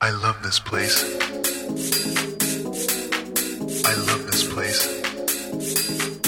I love this place. I love this place.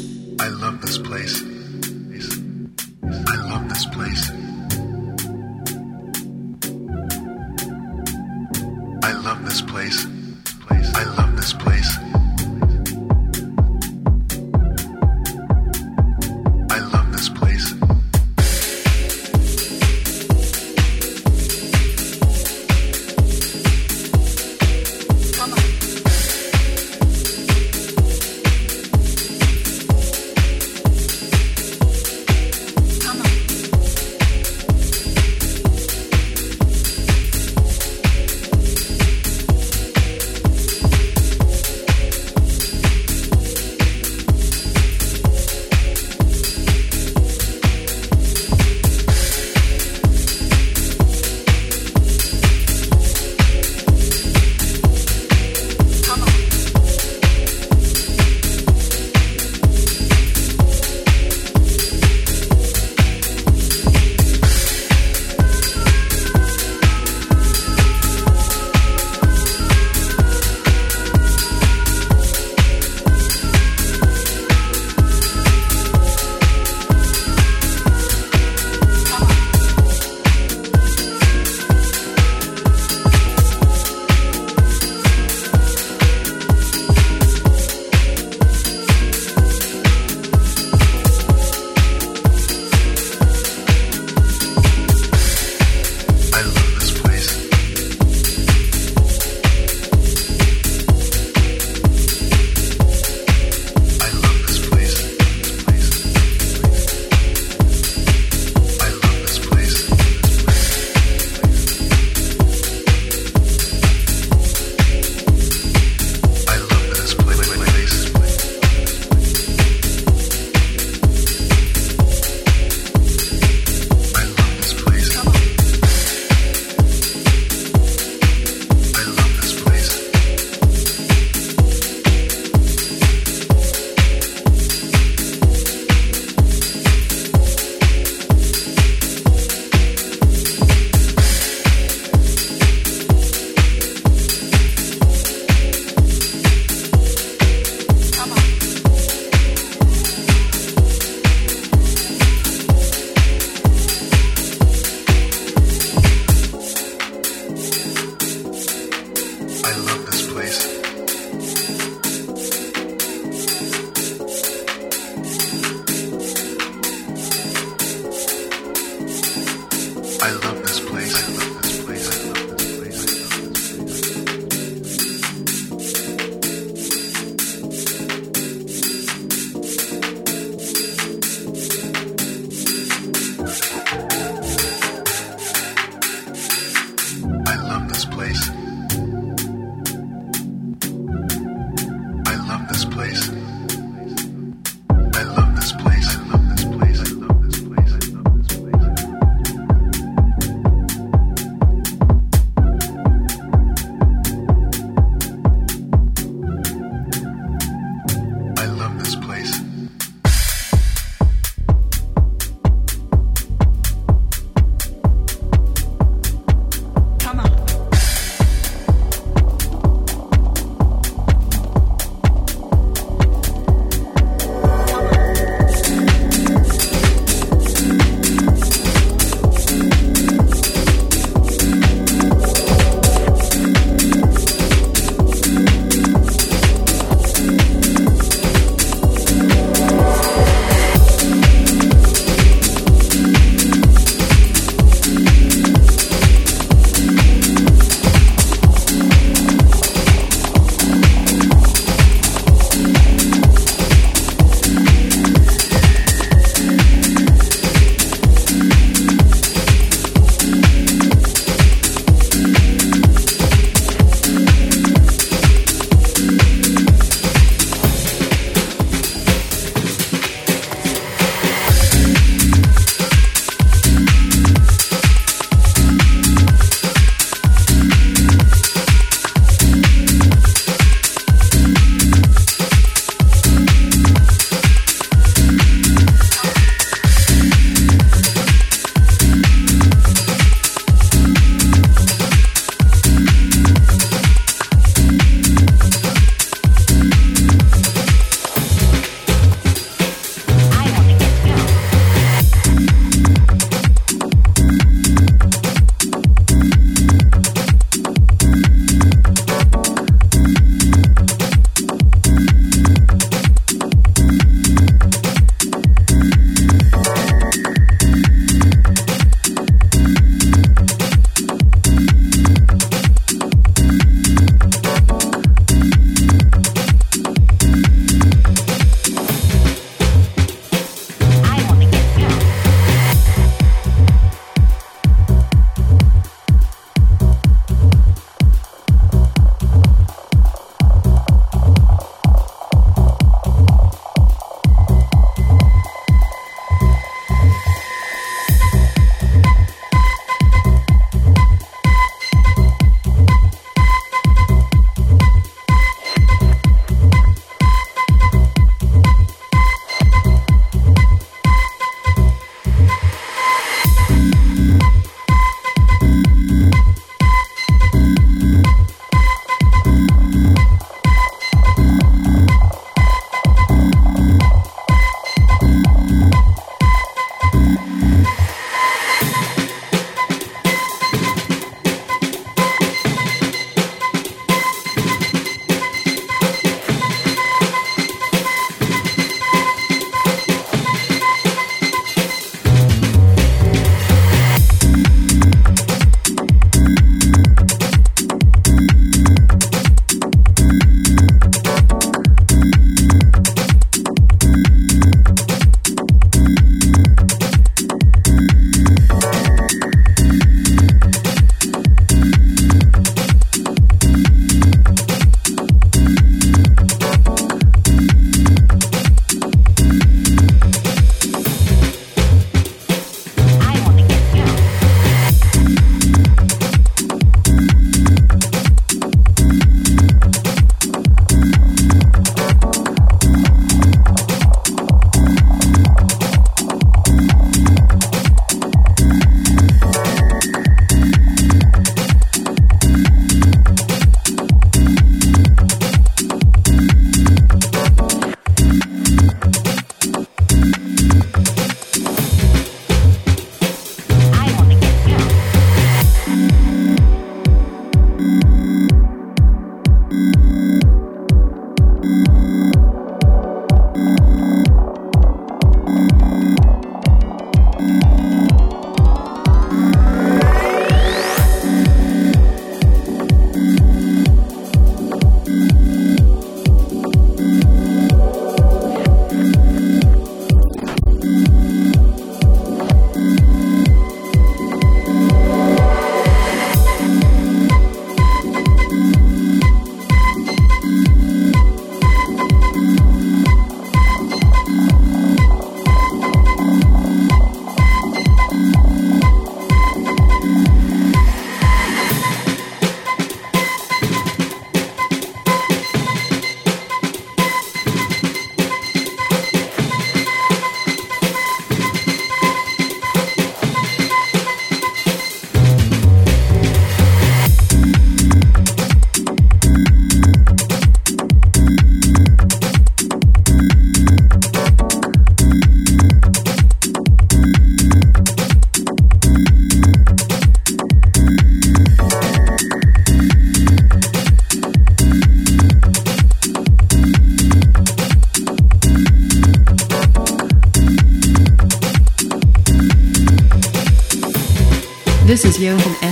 This is Johan S.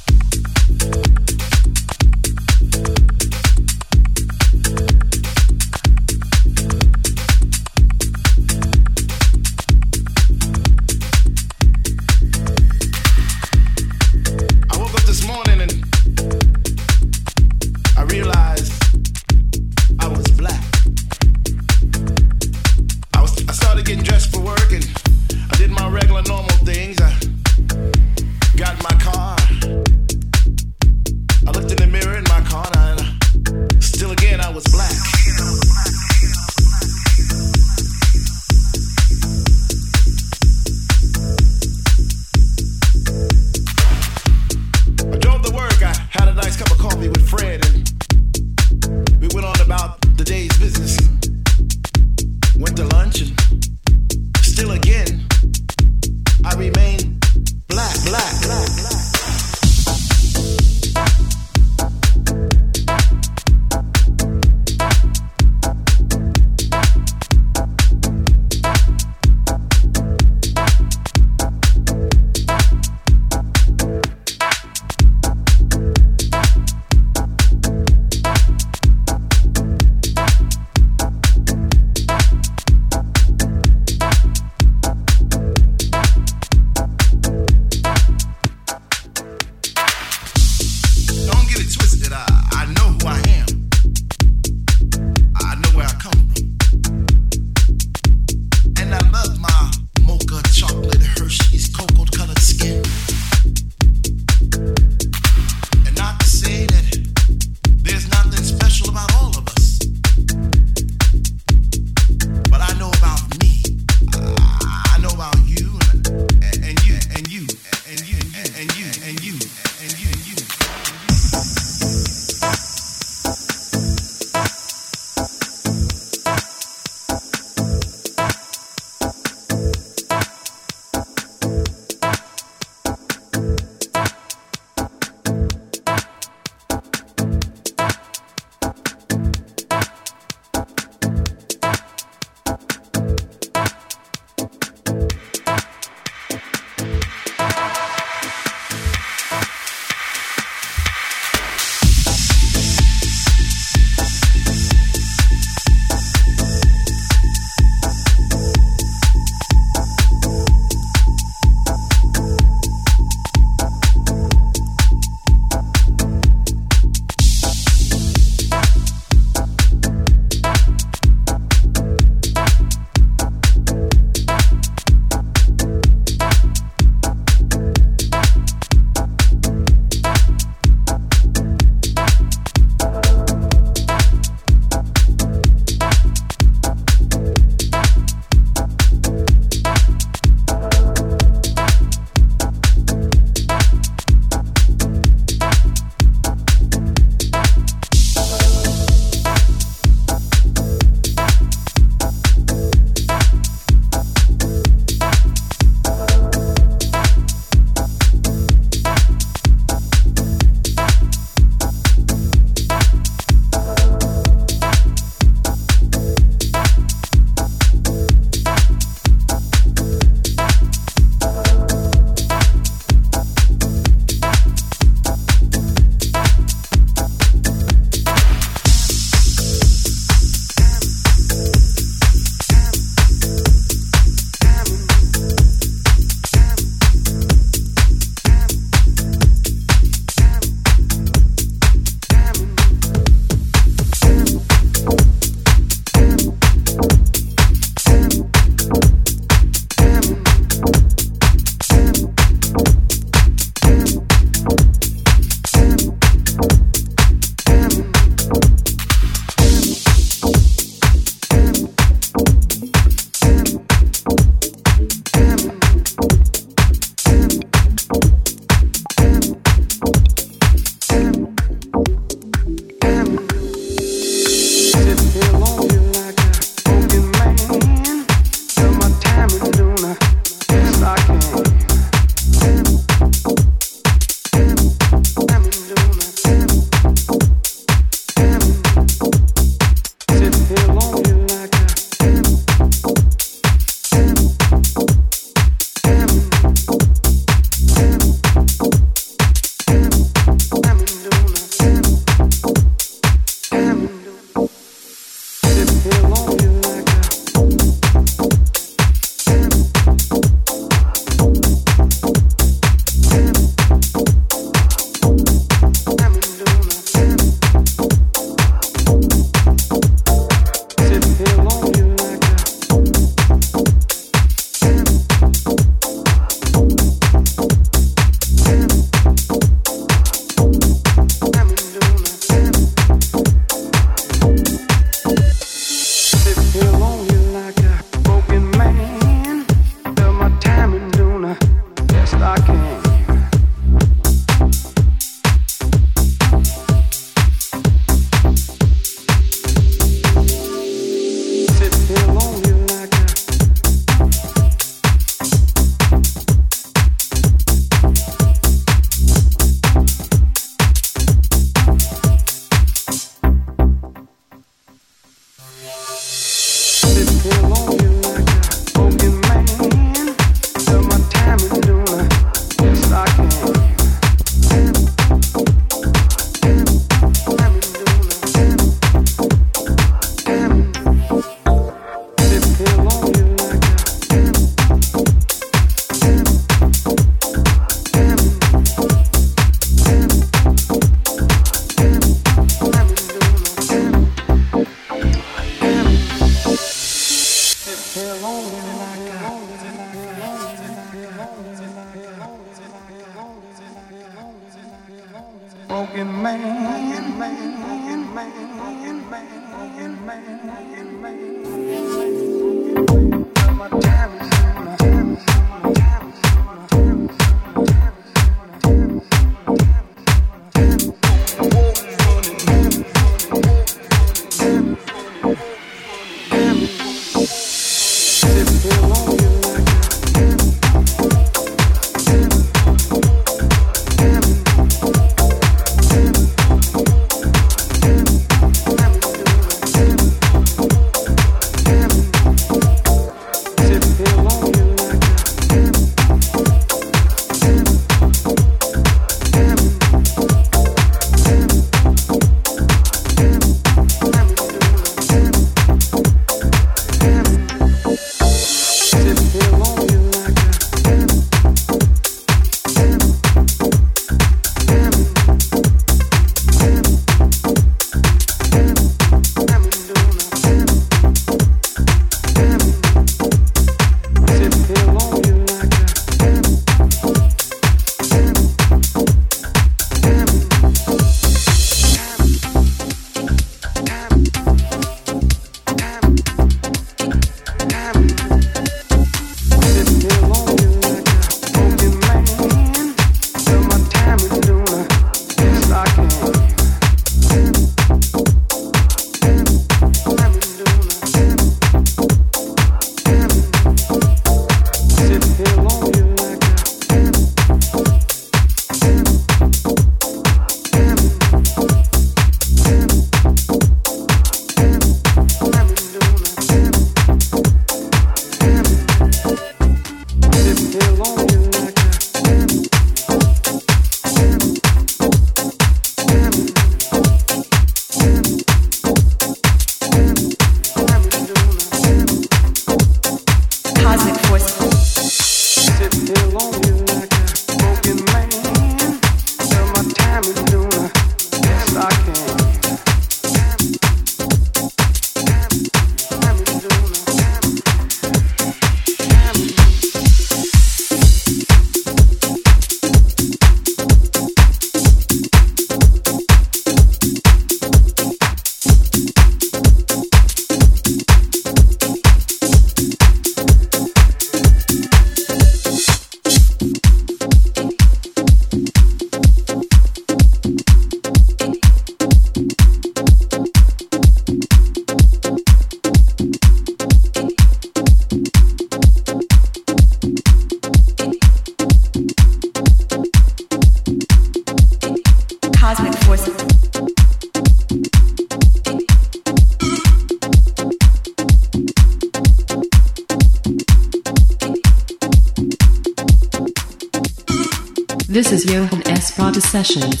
Sessions.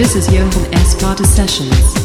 This is Johan S. Prata Sessions.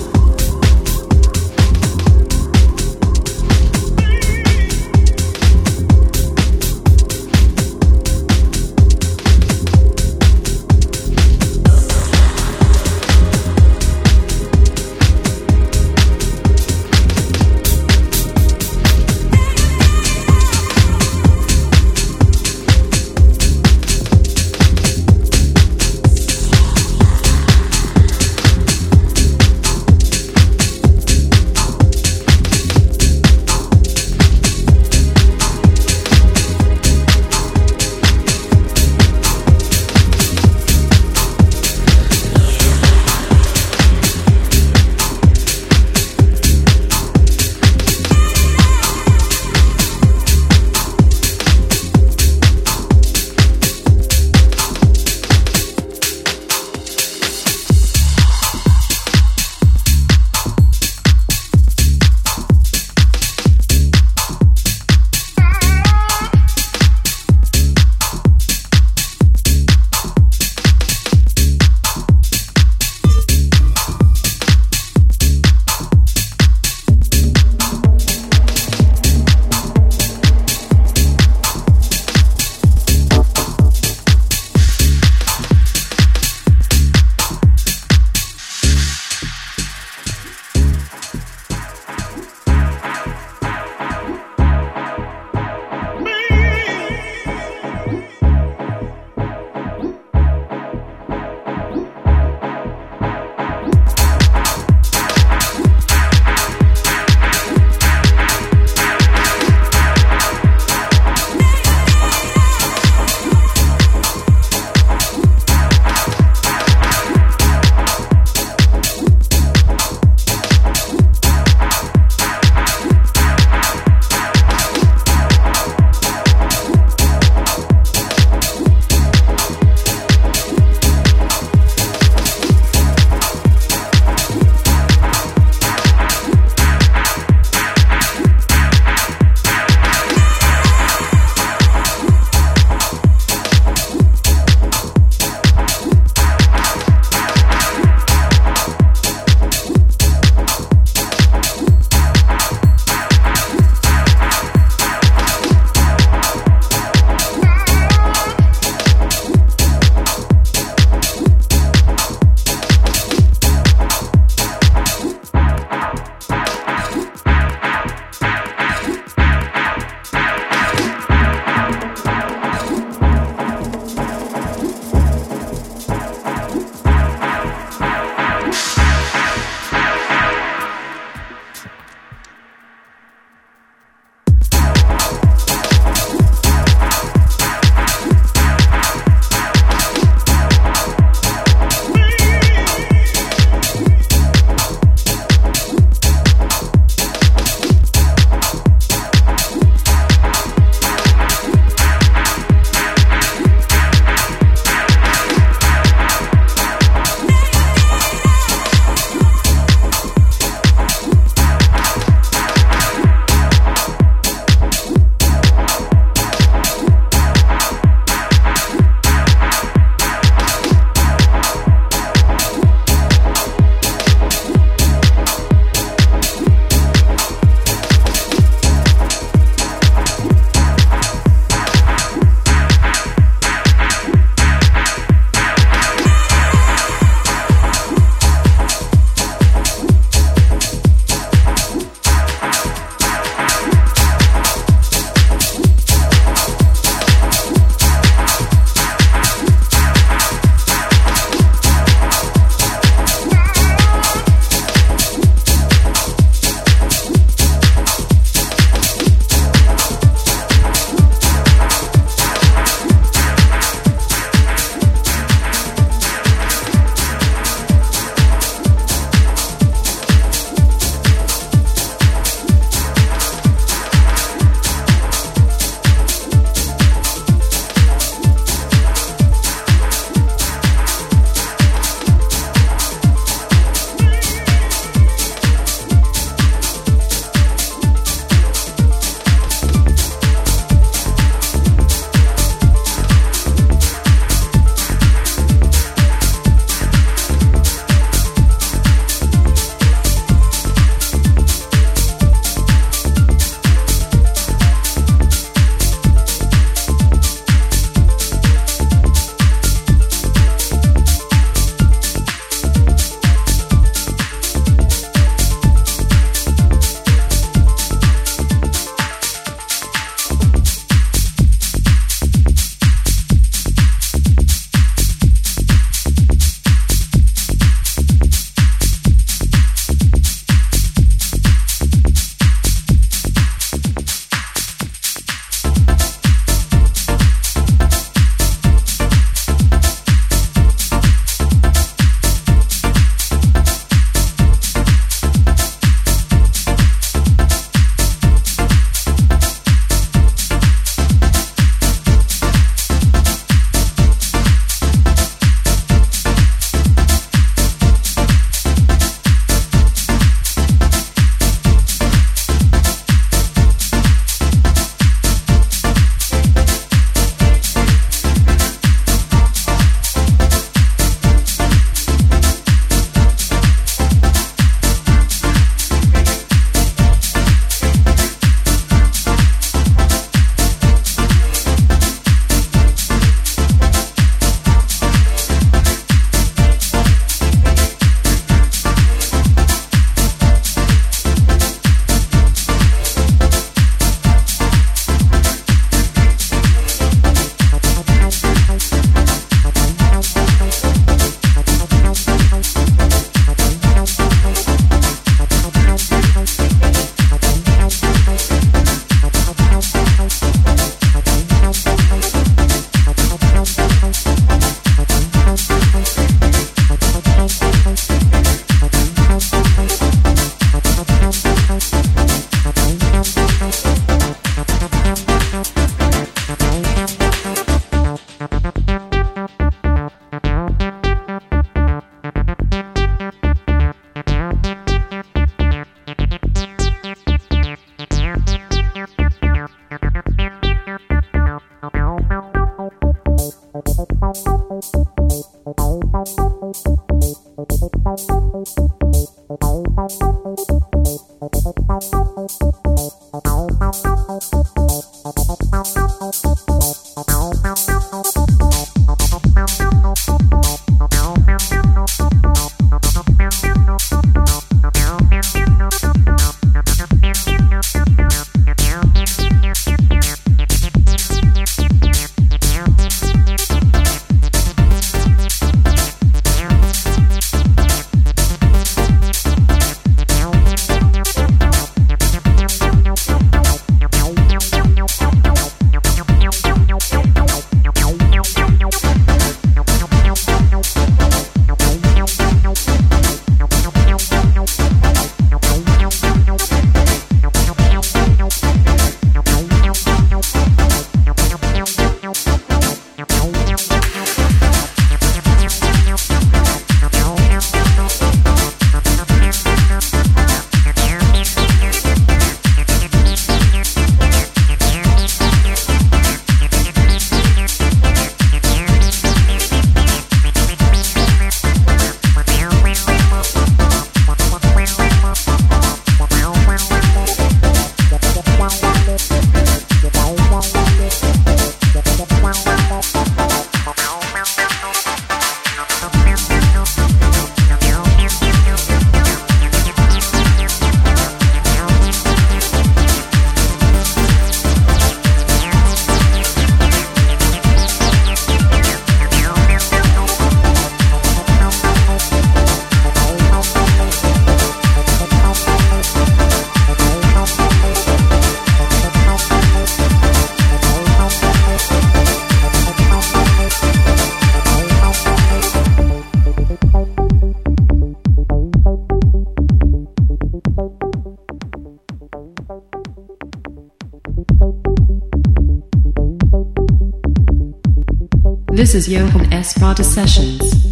Is Johan S. Prada Sessions.